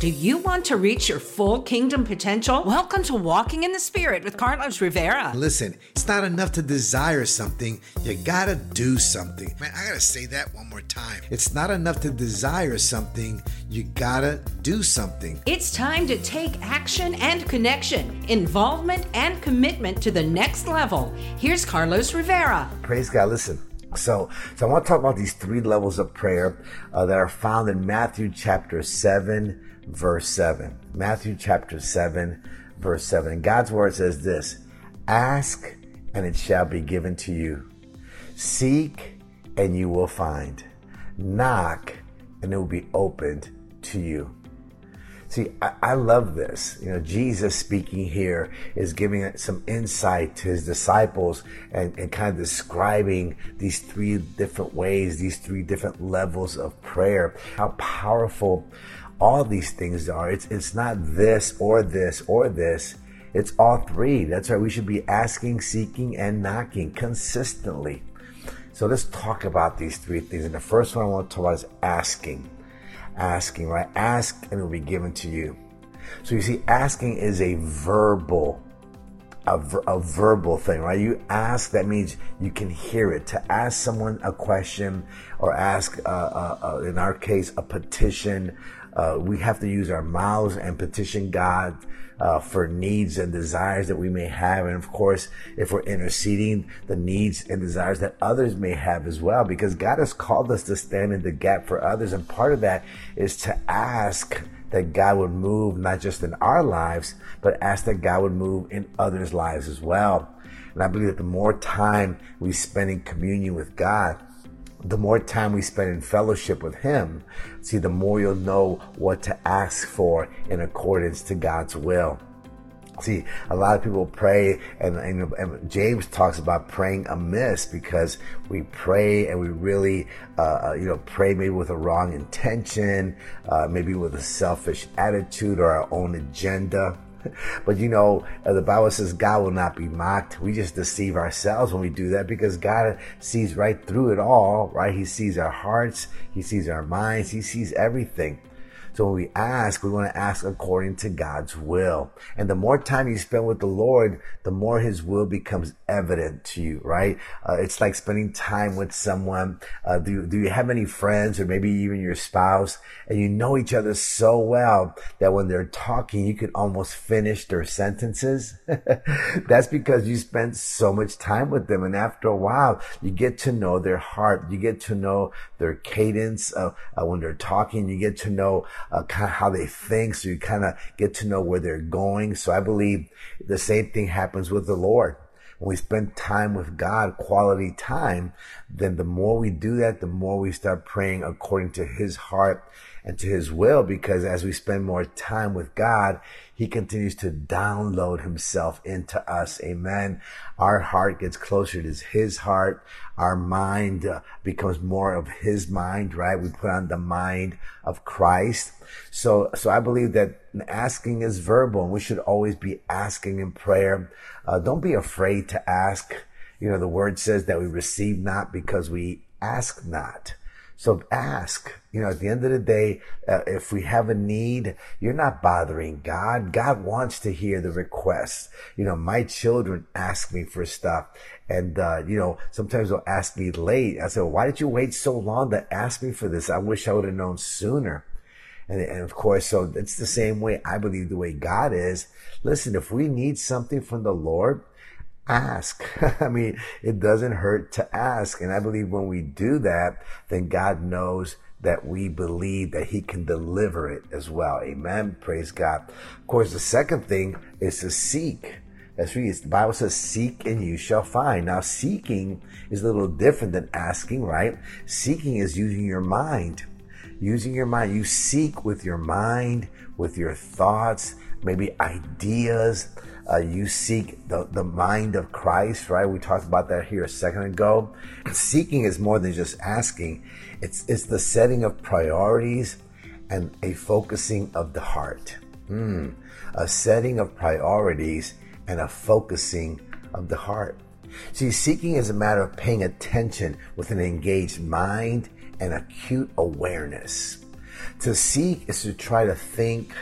Do you want to reach your full kingdom potential? Welcome to Walking in the Spirit with Carlos Rivera. Listen, it's not enough to desire something, you gotta do something. Man, I gotta say that one more time. It's not enough to desire something, you gotta do something. It's time to take action and connection, involvement and commitment to the next level. Here's Carlos Rivera. Praise God. Listen. So, so I want to talk about these three levels of prayer uh, that are found in Matthew chapter 7, verse 7. Matthew chapter 7, verse 7. And God's word says this Ask, and it shall be given to you. Seek, and you will find. Knock, and it will be opened to you. See, I, I, love this. You know, Jesus speaking here is giving some insight to his disciples and, and kind of describing these three different ways, these three different levels of prayer, how powerful all these things are. It's, it's not this or this or this. It's all three. That's why we should be asking, seeking, and knocking consistently. So let's talk about these three things. And the first one I want to talk about is asking. Asking, right? Ask and it will be given to you. So you see, asking is a verbal, a, a verbal thing, right? You ask, that means you can hear it. To ask someone a question or ask, uh, uh, uh, in our case, a petition, uh, we have to use our mouths and petition God uh, for needs and desires that we may have. And of course, if we're interceding, the needs and desires that others may have as well, because God has called us to stand in the gap for others. And part of that is to ask that God would move not just in our lives, but ask that God would move in others' lives as well. And I believe that the more time we spend in communion with God, the more time we spend in fellowship with Him, see, the more you'll know what to ask for in accordance to God's will. See, a lot of people pray, and, and, and, James talks about praying amiss because we pray and we really, uh, uh, you know, pray maybe with a wrong intention, uh, maybe with a selfish attitude or our own agenda. but you know, uh, the Bible says God will not be mocked. We just deceive ourselves when we do that because God sees right through it all, right? He sees our hearts, He sees our minds, He sees everything. So when we ask, we want to ask according to God's will. And the more time you spend with the Lord, the more His will becomes evident to you, right? Uh, it's like spending time with someone. Uh, do, do you have any friends or maybe even your spouse and you know each other so well that when they're talking, you can almost finish their sentences? That's because you spent so much time with them. And after a while, you get to know their heart. You get to know their cadence uh, when they're talking. You get to know uh, kind of how they think. So you kind of get to know where they're going. So I believe the same thing happens with the Lord. When we spend time with God, quality time, then the more we do that, the more we start praying according to his heart and to his will because as we spend more time with God, he continues to download himself into us. Amen. Our heart gets closer to his heart. Our mind uh, becomes more of his mind, right? We put on the mind of Christ. So, so I believe that asking is verbal and we should always be asking in prayer. Uh, don't be afraid to ask. You know, the word says that we receive not because we ask not. So ask, you know, at the end of the day, uh, if we have a need, you're not bothering God. God wants to hear the requests. You know, my children ask me for stuff and, uh, you know, sometimes they'll ask me late. I said, why did you wait so long to ask me for this? I wish I would have known sooner. And, and of course, so it's the same way I believe the way God is. Listen, if we need something from the Lord, ask. I mean, it doesn't hurt to ask. And I believe when we do that, then God knows that we believe that he can deliver it as well. Amen. Praise God. Of course, the second thing is to seek. That's really, the Bible says, seek and you shall find. Now, seeking is a little different than asking, right? Seeking is using your mind. Using your mind. You seek with your mind, with your thoughts, maybe ideas, uh, you seek the, the mind of Christ, right? We talked about that here a second ago. Seeking is more than just asking. It's, it's the setting of priorities and a focusing of the heart. Mm. A setting of priorities and a focusing of the heart. See, seeking is a matter of paying attention with an engaged mind and acute awareness. To seek is to try to think,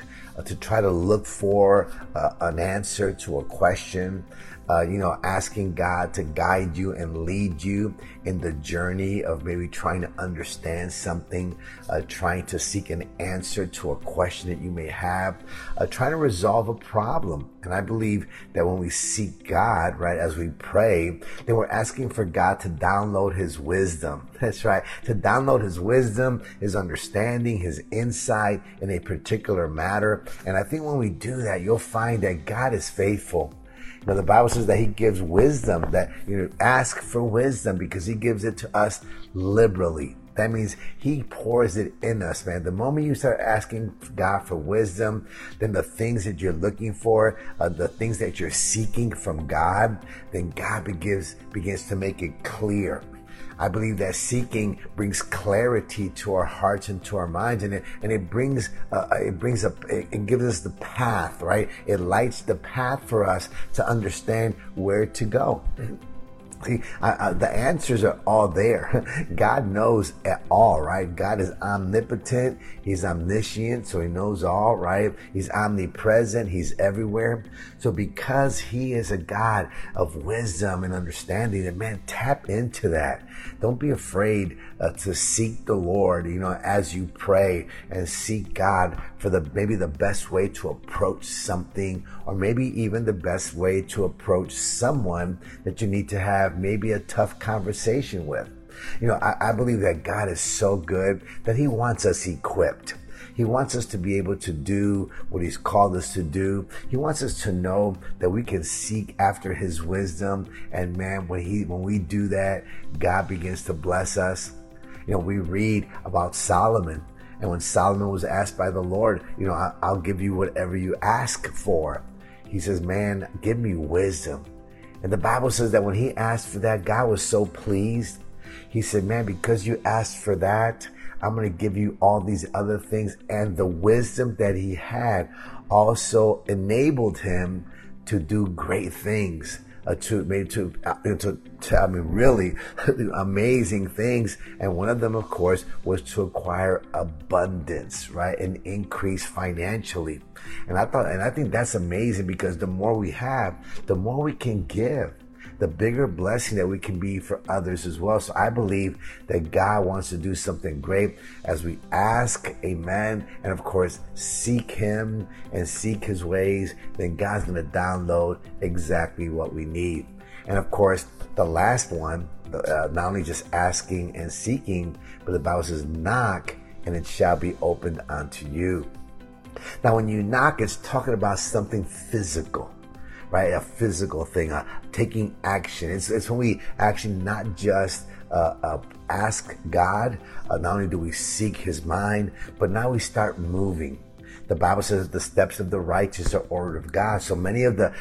to try to look for uh, an answer to a question uh, you know, asking God to guide you and lead you in the journey of maybe trying to understand something, uh, trying to seek an answer to a question that you may have, uh, trying to resolve a problem. And I believe that when we seek God, right, as we pray, then we're asking for God to download His wisdom. That's right. To download His wisdom, His understanding, His insight in a particular matter. And I think when we do that, you'll find that God is faithful. Now the Bible says that He gives wisdom. That you know, ask for wisdom because He gives it to us liberally. That means He pours it in us, man. The moment you start asking God for wisdom, then the things that you're looking for, uh, the things that you're seeking from God, then God begins begins to make it clear. I believe that seeking brings clarity to our hearts and to our minds, and it and it brings uh, it brings up it gives us the path, right? It lights the path for us to understand where to go. I, the answers are all there. God knows at all, right? God is omnipotent. He's omniscient, so he knows all, right? He's omnipresent. He's everywhere. So because he is a God of wisdom and understanding, and man, tap into that. Don't be afraid uh, to seek the Lord, you know, as you pray and seek God for the, maybe the best way to approach something or maybe even the best way to approach someone that you need to have have maybe a tough conversation with. You know, I, I believe that God is so good that He wants us equipped. He wants us to be able to do what He's called us to do. He wants us to know that we can seek after His wisdom. And man, when He when we do that, God begins to bless us. You know, we read about Solomon. And when Solomon was asked by the Lord, you know, I'll give you whatever you ask for. He says, man, give me wisdom. And the Bible says that when he asked for that, God was so pleased. He said, Man, because you asked for that, I'm going to give you all these other things. And the wisdom that he had also enabled him to do great things uh, to maybe to, uh, to, to I mean really amazing things. And one of them, of course, was to acquire abundance, right, and increase financially. And I thought, and I think that's amazing because the more we have, the more we can give the bigger blessing that we can be for others as well. So I believe that God wants to do something great as we ask, amen, and of course, seek Him and seek His ways, then God's going to download exactly what we need. And of course, the last one, uh, not only just asking and seeking, but the Bible says, knock and it shall be opened unto you. Now, when you knock, it's talking about something physical right? A physical thing, uh, taking action. It's, it's when we actually not just uh, uh, ask God, uh, not only do we seek His mind, but now we start moving. The Bible says the steps of the righteous are ordered of God. So many of the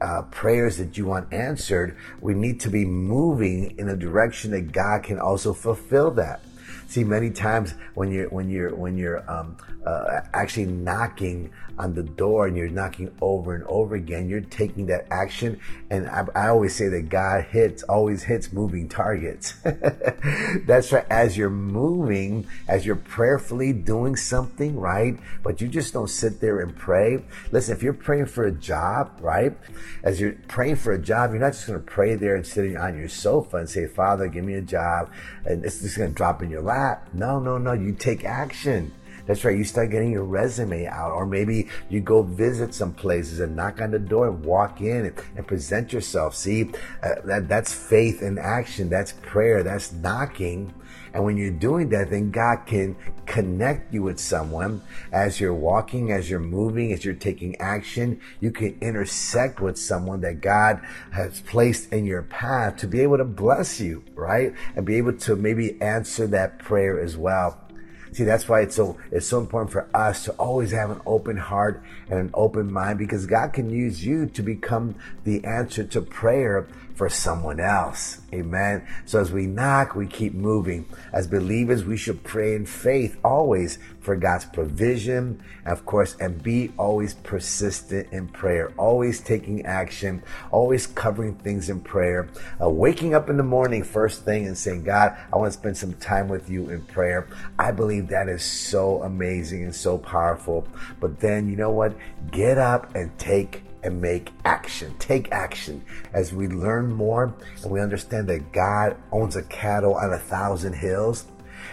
uh, prayers that you want answered, we need to be moving in a direction that God can also fulfill that. See, many times when you're when you're when you're um, uh, actually knocking on the door and you're knocking over and over again, you're taking that action. And I, I always say that God hits, always hits moving targets. That's right. As you're moving, as you're prayerfully doing something, right? But you just don't sit there and pray. Listen, if you're praying for a job, right? As you're praying for a job, you're not just going to pray there and sitting on your sofa and say, Father, give me a job. And it's just going to drop in your lap. No, no, no. You take action. That's right. You start getting your resume out, or maybe you go visit some places and knock on the door and walk in and, and present yourself. See, uh, that, that's faith in action. That's prayer. That's knocking. And when you're doing that, then God can connect you with someone as you're walking, as you're moving, as you're taking action. You can intersect with someone that God has placed in your path to be able to bless you, right? And be able to maybe answer that prayer as well. See, that's why it's so it's so important for us to always have an open heart and an open mind because God can use you to become the answer to prayer for someone else. Amen. So as we knock, we keep moving. As believers, we should pray in faith always for God's provision, of course, and be always persistent in prayer, always taking action, always covering things in prayer, uh, waking up in the morning first thing and saying, God, I want to spend some time with you in prayer. I believe that is so amazing and so powerful. But then, you know what? Get up and take and make action. Take action as we learn more and we understand that God owns a cattle on a thousand hills.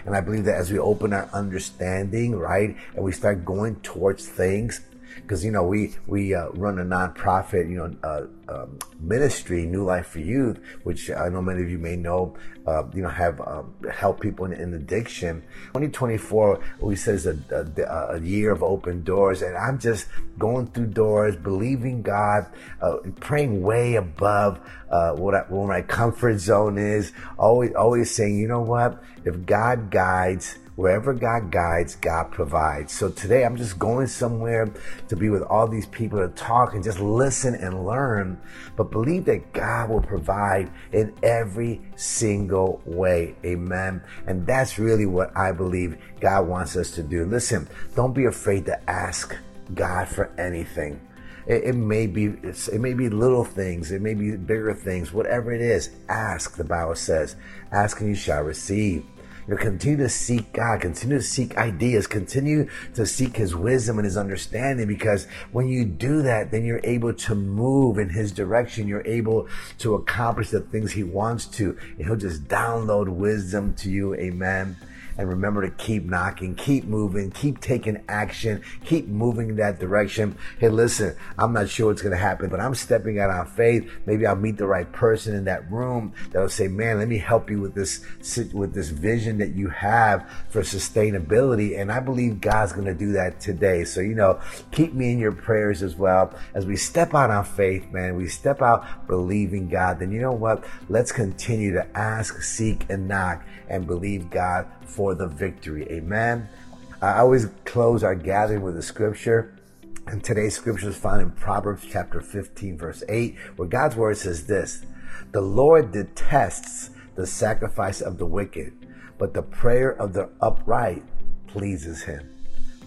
And I believe that as we open our understanding, right, and we start going towards things because you know we we uh, run a nonprofit you know uh, um, ministry New Life for Youth which I know many of you may know uh, you know have um, help people in, in, addiction. 2024 we says a, a, a, year of open doors and I'm just going through doors believing God uh, praying way above uh, what, I, what my comfort zone is. Always always saying you know what? If God guides Wherever God guides, God provides. So today I'm just going somewhere to be with all these people to talk and just listen and learn, but believe that God will provide in every single way. Amen. And that's really what I believe God wants us to do. Listen, don't be afraid to ask God for anything. It, it, may be it may be little things, it may be bigger things, whatever it is. Ask. The Bible says, "Ask and you shall receive." You know, continue to seek God, continue to seek ideas, continue to seek His wisdom and His understanding because when you do that, then you're able to move in His direction. You're able to accomplish the things He wants to, and He'll just download wisdom to you. Amen. And remember to keep knocking, keep moving, keep taking action, keep moving in that direction. Hey, listen, I'm not sure what's going to happen, but I'm stepping out on faith. Maybe I'll meet the right person in that room that'll say, man, let me help you with this, with this vision that you have for sustainability. And I believe God's going to do that today. So, you know, keep me in your prayers as well as we step out on faith, man. We step out believing God. Then you know what? Let's continue to ask, seek, and knock and believe God for the victory. Amen. I always close our gathering with a scripture. And today's scripture is found in Proverbs chapter 15, verse 8, where God's word says this The Lord detests the sacrifice of the wicked, but the prayer of the upright pleases him.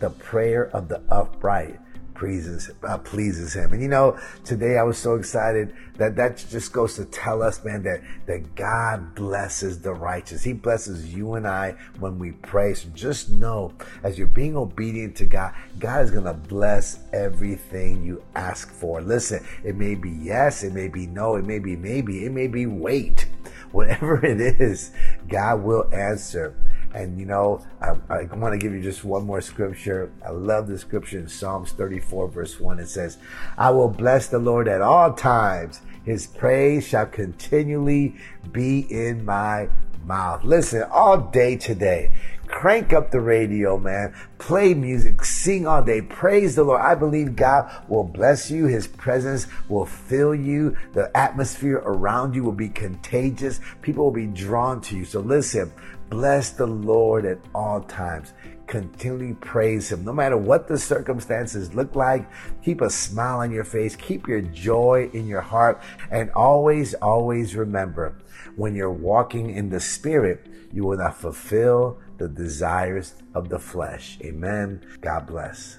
The prayer of the upright pleases uh, pleases him. And you know, today I was so excited that that just goes to tell us, man, that that God blesses the righteous. He blesses you and I when we pray. So just know, as you're being obedient to God, God is gonna bless everything you ask for. Listen, it may be yes, it may be no, it may be maybe, it may be wait. Whatever it is, God will answer. And you know, I, I want to give you just one more scripture. I love the scripture in Psalms 34, verse 1. It says, I will bless the Lord at all times. His praise shall continually be in my mouth. Listen, all day today. Crank up the radio, man. Play music, sing all day, praise the Lord. I believe God will bless you. His presence will fill you. The atmosphere around you will be contagious. People will be drawn to you. So listen, Bless the Lord at all times. Continually praise Him. No matter what the circumstances look like, keep a smile on your face. Keep your joy in your heart. And always, always remember when you're walking in the Spirit, you will not fulfill the desires of the flesh. Amen. God bless.